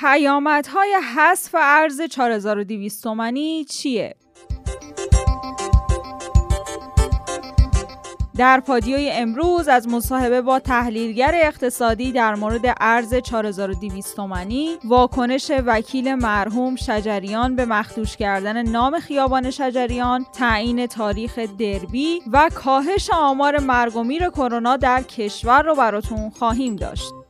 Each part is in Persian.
پیامدهای حذف ارز 4200 تومانی چیه؟ در پادیوی امروز از مصاحبه با تحلیلگر اقتصادی در مورد ارز 4200 تومانی، واکنش وکیل مرحوم شجریان به مخدوش کردن نام خیابان شجریان، تعیین تاریخ دربی و کاهش آمار مرگ و میر کرونا در کشور رو براتون خواهیم داشت.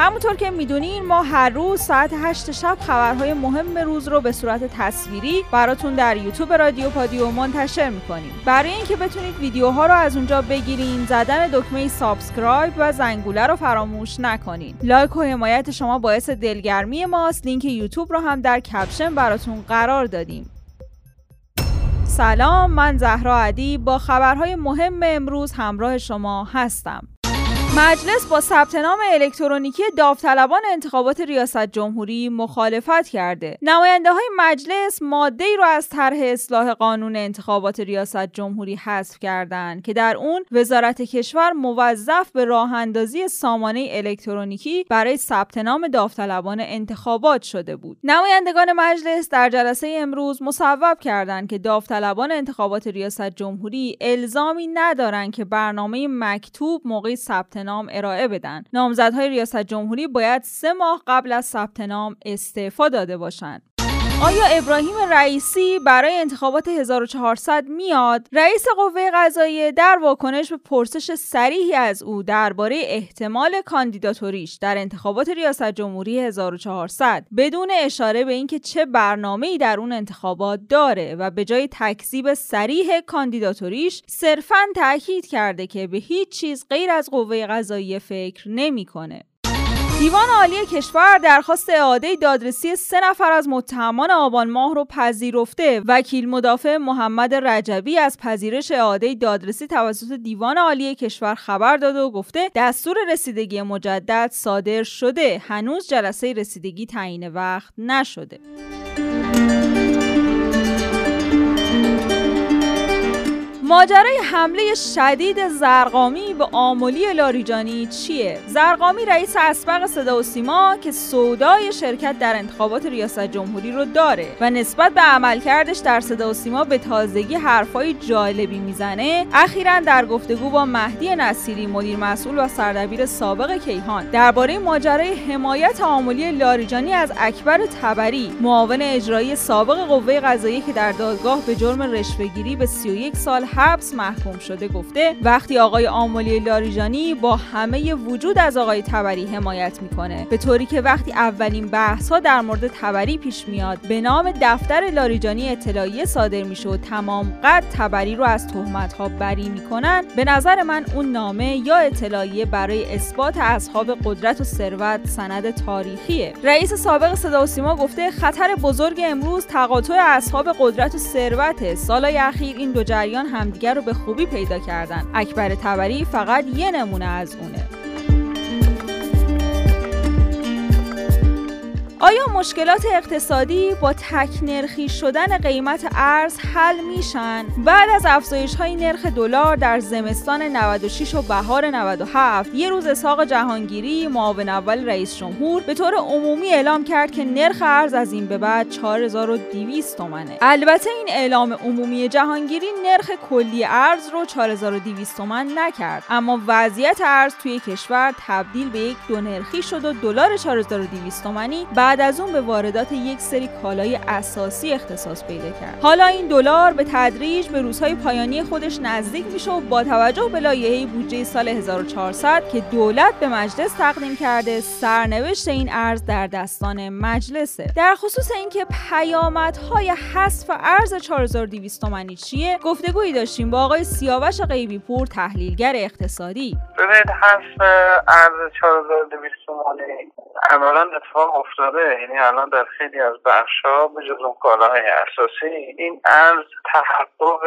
همونطور که می‌دونین ما هر روز ساعت 8 شب خبرهای مهم روز رو به صورت تصویری براتون در یوتیوب رادیو پادیو منتشر می‌کنیم. برای اینکه بتونید ویدیوها رو از اونجا بگیرین زدن دکمه subscribe و زنگوله رو فراموش نکنین. لایک و حمایت شما باعث دلگرمی ماست. لینک یوتیوب رو هم در caption براتون قرار دادیم. سلام من زهرا عدی. با خبرهای مهم امروز همراه شما هستم. مجلس با ثبت نام الکترونیکی داوطلبان انتخابات ریاست جمهوری مخالفت کرده. نماینده های مجلس ماده ای را از طرح اصلاح قانون انتخابات ریاست جمهوری حذف کردند که در اون وزارت کشور موظف به راه اندازی سامانه الکترونیکی برای ثبت نام داوطلبان انتخابات شده بود. نمایندگان مجلس در جلسه امروز مصوب کردند که داوطلبان انتخابات ریاست جمهوری الزامی ندارند که برنامه مکتوب موقع ثبت نام ارائه بدن. نامزدهای ریاست جمهوری باید سه ماه قبل از ثبت نام استعفا داده باشند. آیا ابراهیم رئیسی برای انتخابات 1400 میاد؟ رئیس قوه قضاییه در واکنش به پرسش سریحی از او درباره احتمال کاندیداتوریش در انتخابات ریاست جمهوری 1400 بدون اشاره به اینکه چه برنامه‌ای در اون انتخابات داره و به جای تکذیب سریح کاندیداتوریش صرفا تاکید کرده که به هیچ چیز غیر از قوه قضاییه فکر نمی‌کنه. دیوان عالی کشور درخواست اعاده دادرسی سه نفر از متهمان آبان ماه رو پذیرفته. وکیل مدافع محمد رجبی از پذیرش اعاده دادرسی توسط دیوان عالی کشور خبر داده و گفته دستور رسیدگی مجدد صادر شده. هنوز جلسه رسیدگی تعیین وقت نشده. ماجرای حمله شدید زرقامی به آمولی لاریجانی چیه؟ زرقامی رئیس اسبق صدا و سیما که سودای شرکت در انتخابات ریاست جمهوری رو داره و نسبت به عملکردش در صدا و سیما به تازگی حرفای جالبی می‌زنه اخیرا در گفتگو با مهدی نصیری مدیر مسئول و سردبیر سابق کیهان درباره ماجرای حمایت آمولی لاریجانی از اکبر تبری معاون اجرایی سابق قوه قضاییه که در دادگاه به جرم رشوهگیری به 31 سال حبس محکوم شده گفته وقتی آقای آمولی لاریجانی با همه وجود از آقای تبری حمایت می‌کنه. به طوری که وقتی اولین بحث ها در مورد تبری پیش میاد به نام دفتر لاریجانی اطلاعیه صادر میشه و تمام قد تبری رو از تهمت ها بری می‌کنن به نظر من اون نامه یا اطلاعیه برای اثبات اصحاب قدرت و ثروت سند تاریخیه. رئیس سابق صدا و سیما گفته خطر بزرگ امروز تقاطع اصحاب قدرت و ثروت سالهای اخیر این دو جریان هم همدیگر رو به خوبی پیدا کردن. اکبر تبری فقط یه نمونه از اونه. آیا مشکلات اقتصادی با تک نرخی شدن قیمت ارز حل میشن؟ بعد از افزایش های نرخ دلار در زمستان 96 و بهار 97 یه روز اسحاق جهانگیری معاون اول رئیس جمهور به طور عمومی اعلام کرد که نرخ ارز از این به بعد 4200 تومنه. البته این اعلام عمومی جهانگیری نرخ کلی ارز رو 4200 تومن نکرد اما وضعیت ارز توی کشور تبدیل به یک دو نرخی شد و دلار 4200 تومانی بعد از اون به واردات یک سری کالای اساسی اختصاص پیدا کرد. حالا این دلار به تدریج به روزهای پایانی خودش نزدیک میشه و با توجه به لایحه بودجه سال 1400 که دولت به مجلس تقدیم کرده سرنوشت این ارز در دستان مجلسه. در خصوص اینکه پیامدهای حذف ارز 4200 تومانی چیه گفتگویی داشتیم با آقای سیاوش غیبی پور تحلیلگر اقتصادی. ببینید حذف ارز 4200 تومانی عملا اتفاق افتاده. یعنی الان در خیلی از بخشها به جز اون کالاهای اساسی این ارز تحقق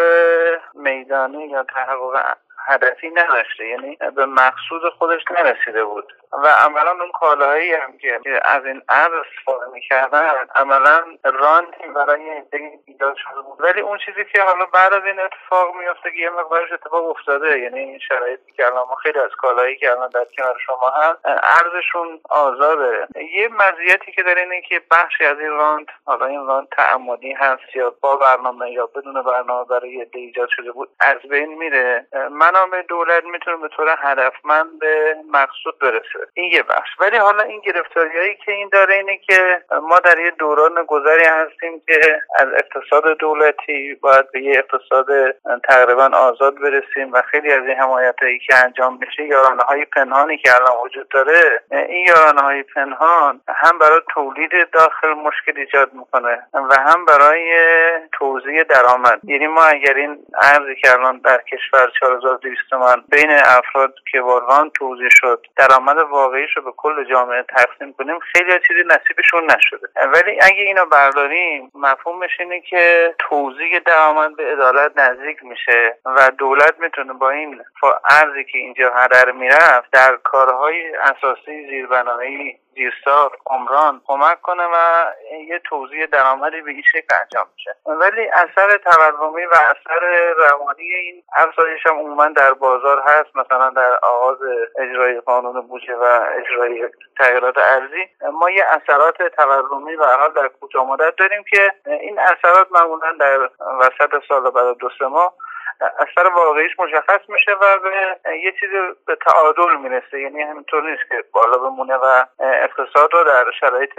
میدانی یا تحقق هدفی نداشته یعنی به مقصود خودش نرسیده بود. و عملا اون کالاهایی هم که از این ارز استفاده می‌کردن عملا راندی برای ایجاد شده بود. ولی اون چیزی که حالا بعد از این اتفاق میفته که یه مقدارش اتفاق افتاده یعنی این شرایطی که الان ما خیلی از کالایی که الان در کنار شما هست ارزشون آزاده. یه مزیتی که داره اینه که بخشی از این راند حالا این راند تعمدی هست یا با برنامه یا بدون برنامه برای ایجاد شده بود از بین میره. منابع دولت می‌تونه به طور هدفمند به مقصود برسه. این یه بخش ولی حالا این گرفتاریایی که این داره اینه که ما در یه دوران گذری هستیم که از اقتصاد دولتی باید به یه اقتصاد تقریبا آزاد برسیم و خیلی از این حمایت هایی که انجام میشه یارانه های پنهانی که الان وجود داره این یارانه های پنهان هم برای تولید داخل مشکل ایجاد می‌کنه و هم برای توزیع درآمد. یعنی ما اگر این ارزی که الان در کشور 4200 تومن بین افراد که واران توزیع شد درآمد واقعیش رو به کل جامعه تقسیم کنیم خیلی چیزی نصیبشون نشده. ولی اگه اینو برداریم مفهومش اینه که توزیع درآمد به عدالت نزدیک میشه و دولت می‌تونه با این ارزی که اینجا هدر می‌رفت در کارهای اساسی زیربنایی زیرساخت عمران کمک کنه و یه توضیح درآمدی به این شکل انجام میشه. ولی اثر تورمی و اثر روانی این افزایش هم عموما در بازار هست مثلا در آغاز اجرای قانون بودجه و اجرای تغییرات ارزی. ما یه اثرات تورمی و حال در کوتاه مدت داریم که این اثرات معمولا در وسط سال بعد دو سه ماه اثر واقعیش مشخص میشه و به یه چیزی به تعادل می‌رسه. یعنی همینطور نیست که بالا بمونه و اقتصاد رو در شرایط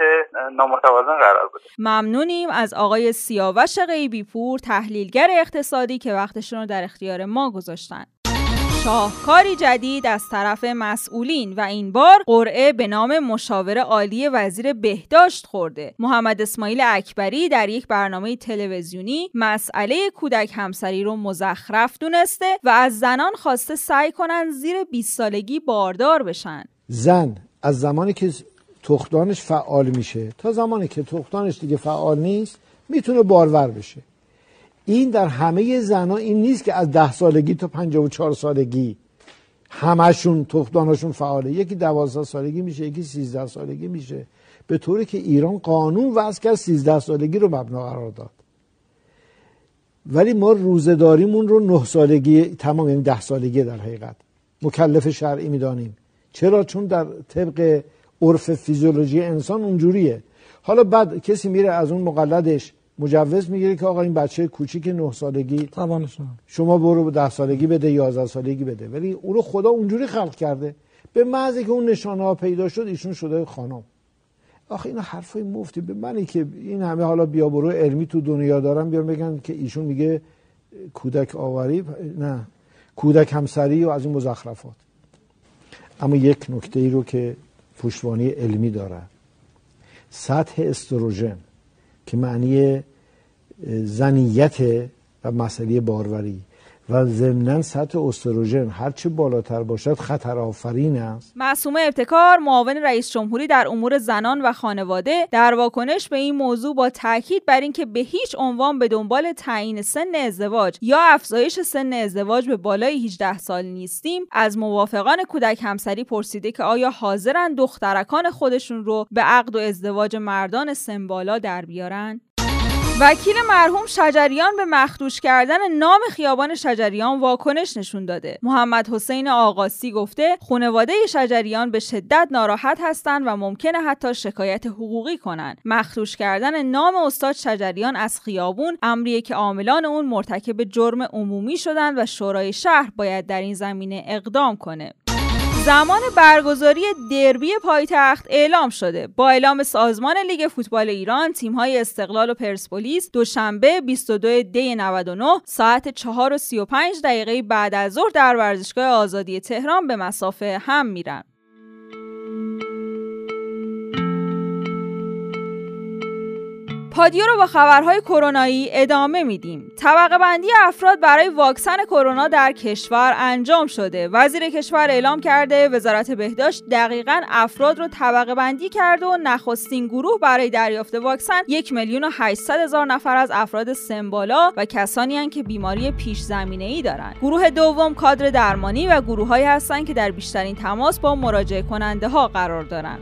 نامتوازن قرار بده. ممنونیم از آقای سیاوش غیبی تحلیلگر اقتصادی که وقتشون رو در اختیار ما گذاشتن. شاهکاری جدید از طرف مسئولین و این بار قرعه به نام مشاور عالی وزیر بهداشت خورده. محمد اسماعیل اکبری در یک برنامه تلویزیونی مسئله کودک همسری رو مزخرف دونسته و از زنان خواسته سعی کنن زیر 20 سالگی باردار بشن. زن از زمانی که تختانش فعال میشه تا زمانی که تختانش دیگه فعال نیست می‌تونه بارور بشه. این در همه زنها این نیست که از ده سالگی تا پنجاه و چهار سالگی همشون تختانشون فعاله. یکی دوازده سالگی میشه یکی سیزده سالگی میشه. به طوری که ایران قانون وضع کرد سیزده سالگی رو مبنا قرار داد. ولی ما روزداریمون رو نه سالگی تمام یعنی ده سالگی در حقیقت. مکلف شرعی می‌دانیم. چرا؟ چون در طبق عرف فیزیولوژی انسان اونجوریه. حالا بعد کسی میره از اون مقلدش مجوز می‌گیره که آقا این بچه کوچیک نه سالگی شما برو ده سالگی بده یازده سالگی بده. ولی او رو خدا اونجوری خلق کرده. به محضی که اون نشانه ها پیدا شد ایشون شده خانم. آخه اینا حرفای مفتی. به منی که این همه حالا بیا برو علمی تو دنیا دارم بیان بگن که ایشون میگه کودک آوری نه. کودک همسری و از این مزخرفات. اما یک نکته ای رو که پشتوانی علمی داره. سطح استروژن. که معنی زنیت و مسئله باروری. و ضمنا سطح استروژن هرچه بالاتر باشد خطر آفرین است. معصومه ابتکار معاون رئیس جمهوری در امور زنان و خانواده در واکنش به این موضوع با تاکید بر اینکه به هیچ عنوان به دنبال تعیین سن ازدواج یا افزایش سن ازدواج به بالای 18 سال نیستیم. از موافقان کودک همسری پرسیده که آیا حاضرن دخترکان خودشون رو به عقد و ازدواج مردان سن بالا در بیارن؟ وکیل مرحوم شجریان به مخدوش کردن نام خیابان شجریان واکنش نشون داده. محمد حسین آقاسی گفته خانواده شجریان به شدت ناراحت هستند و ممکنه حتی شکایت حقوقی کنند. مخدوش کردن نام استاد شجریان از خیابون امریه که عاملان اون مرتکب جرم عمومی شدند و شورای شهر باید در این زمینه اقدام کنه. زمان برگزاری دربی پایتخت اعلام شده. با اعلام سازمان لیگ فوتبال ایران تیم‌های استقلال و پرسپولیس دوشنبه 22 دی 99 ساعت 4 و 35 دقیقه بعد از ظهر در ورزشگاه آزادی تهران به مسافه هم میرن. پادیو رو با خبرهای کرونایی ادامه میدیم. طبقه بندی افراد برای واکسن کرونا در کشور انجام شده. وزیر کشور اعلام کرده وزارت بهداشت دقیقا افراد رو طبقه بندی کرده و نخستین گروه برای دریافت واکسن یک میلیون و هزار نفر از افراد سمبالا و کسانی هستند که بیماری پیش زمینه ای دارند. گروه دوم کادر درمانی و گروه هایی هستند که در بیشترین تماس با مراجعه کننده ها قرار دارند.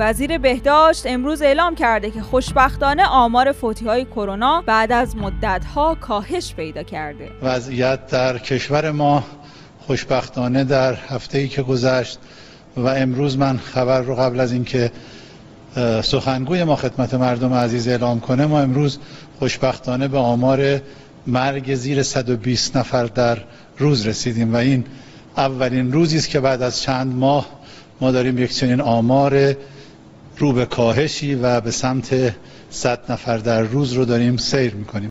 وزیر بهداشت امروز اعلام کرده که خوشبختانه آمار فوتی های کرونا بعد از مدت ها کاهش پیدا کرده. وضعیت در کشور ما خوشبختانه در هفته ای که گذشت و امروز من خبر رو قبل از اینکه سخنگوی ما خدمت مردم عزیز اعلام کنه ما امروز خوشبختانه به آمار مرگ زیر 120 نفر در روز رسیدیم و این اولین روزی است که بعد از چند ماه ما داریم یک چنین آمار رو به کاهشی و به سمت 100 نفر در روز رو داریم سیر می‌کنیم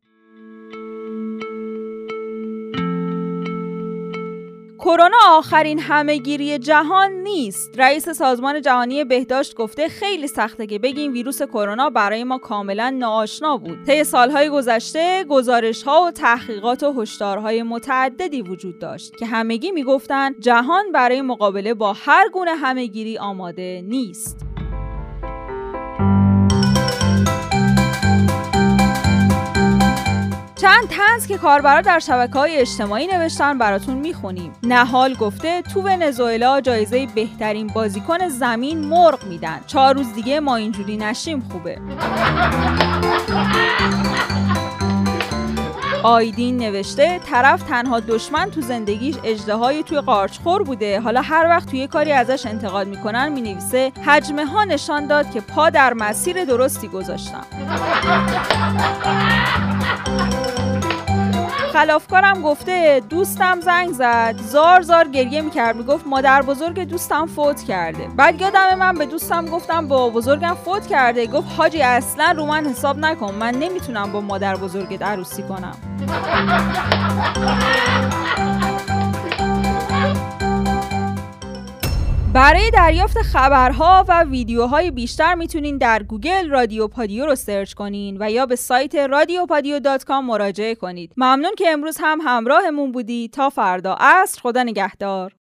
کرونا آخرین همهگیری جهان نیست. رئیس سازمان جهانی بهداشت گفته خیلی سخته که بگیم ویروس کرونا برای ما کاملا ناآشنا بود. طی سالهای گذشته گزارش ها و تحقیقات و هشدارهای متعددی وجود داشت که همگی می‌گفتند جهان برای مقابله با هر گونه همهگیری آماده نیست. که کاربرا در شبکه های اجتماعی نوشتن براتون می‌خونیم. نهال گفته تو ونزوئلا جایزه بهترین بازیکن زمین مرغ میدن. چهار روز دیگه ما اینجوری نشیم خوبه. آیدین نوشته طرف تنها دشمن تو زندگیش اجدهای توی قارچخور بوده. حالا هر وقت توی کاری ازش انتقاد می‌کنن می‌نویسه حجمه ها نشان داد که پا در مسیر درستی گذاشتم. خلافکارم گفته دوستم زنگ زد. زار زار گریه می‌کرد. می‌گفت مادر بزرگ دوستم فوت کرده. بعد یادم من به دوستم گفتم بابابزرگم فوت کرده. گفت حاجی اصلا رو من حساب نکن. من نمی‌تونم با مادر بزرگت عروسی کنم. برای دریافت خبرها و ویدیوهای بیشتر می‌تونین در گوگل رادیو پادیو رو search کنین و یا به سایت رادیو مراجعه کنید. ممنون که امروز هم همراهمون بودی تا فردا عصر خدا نگهدار.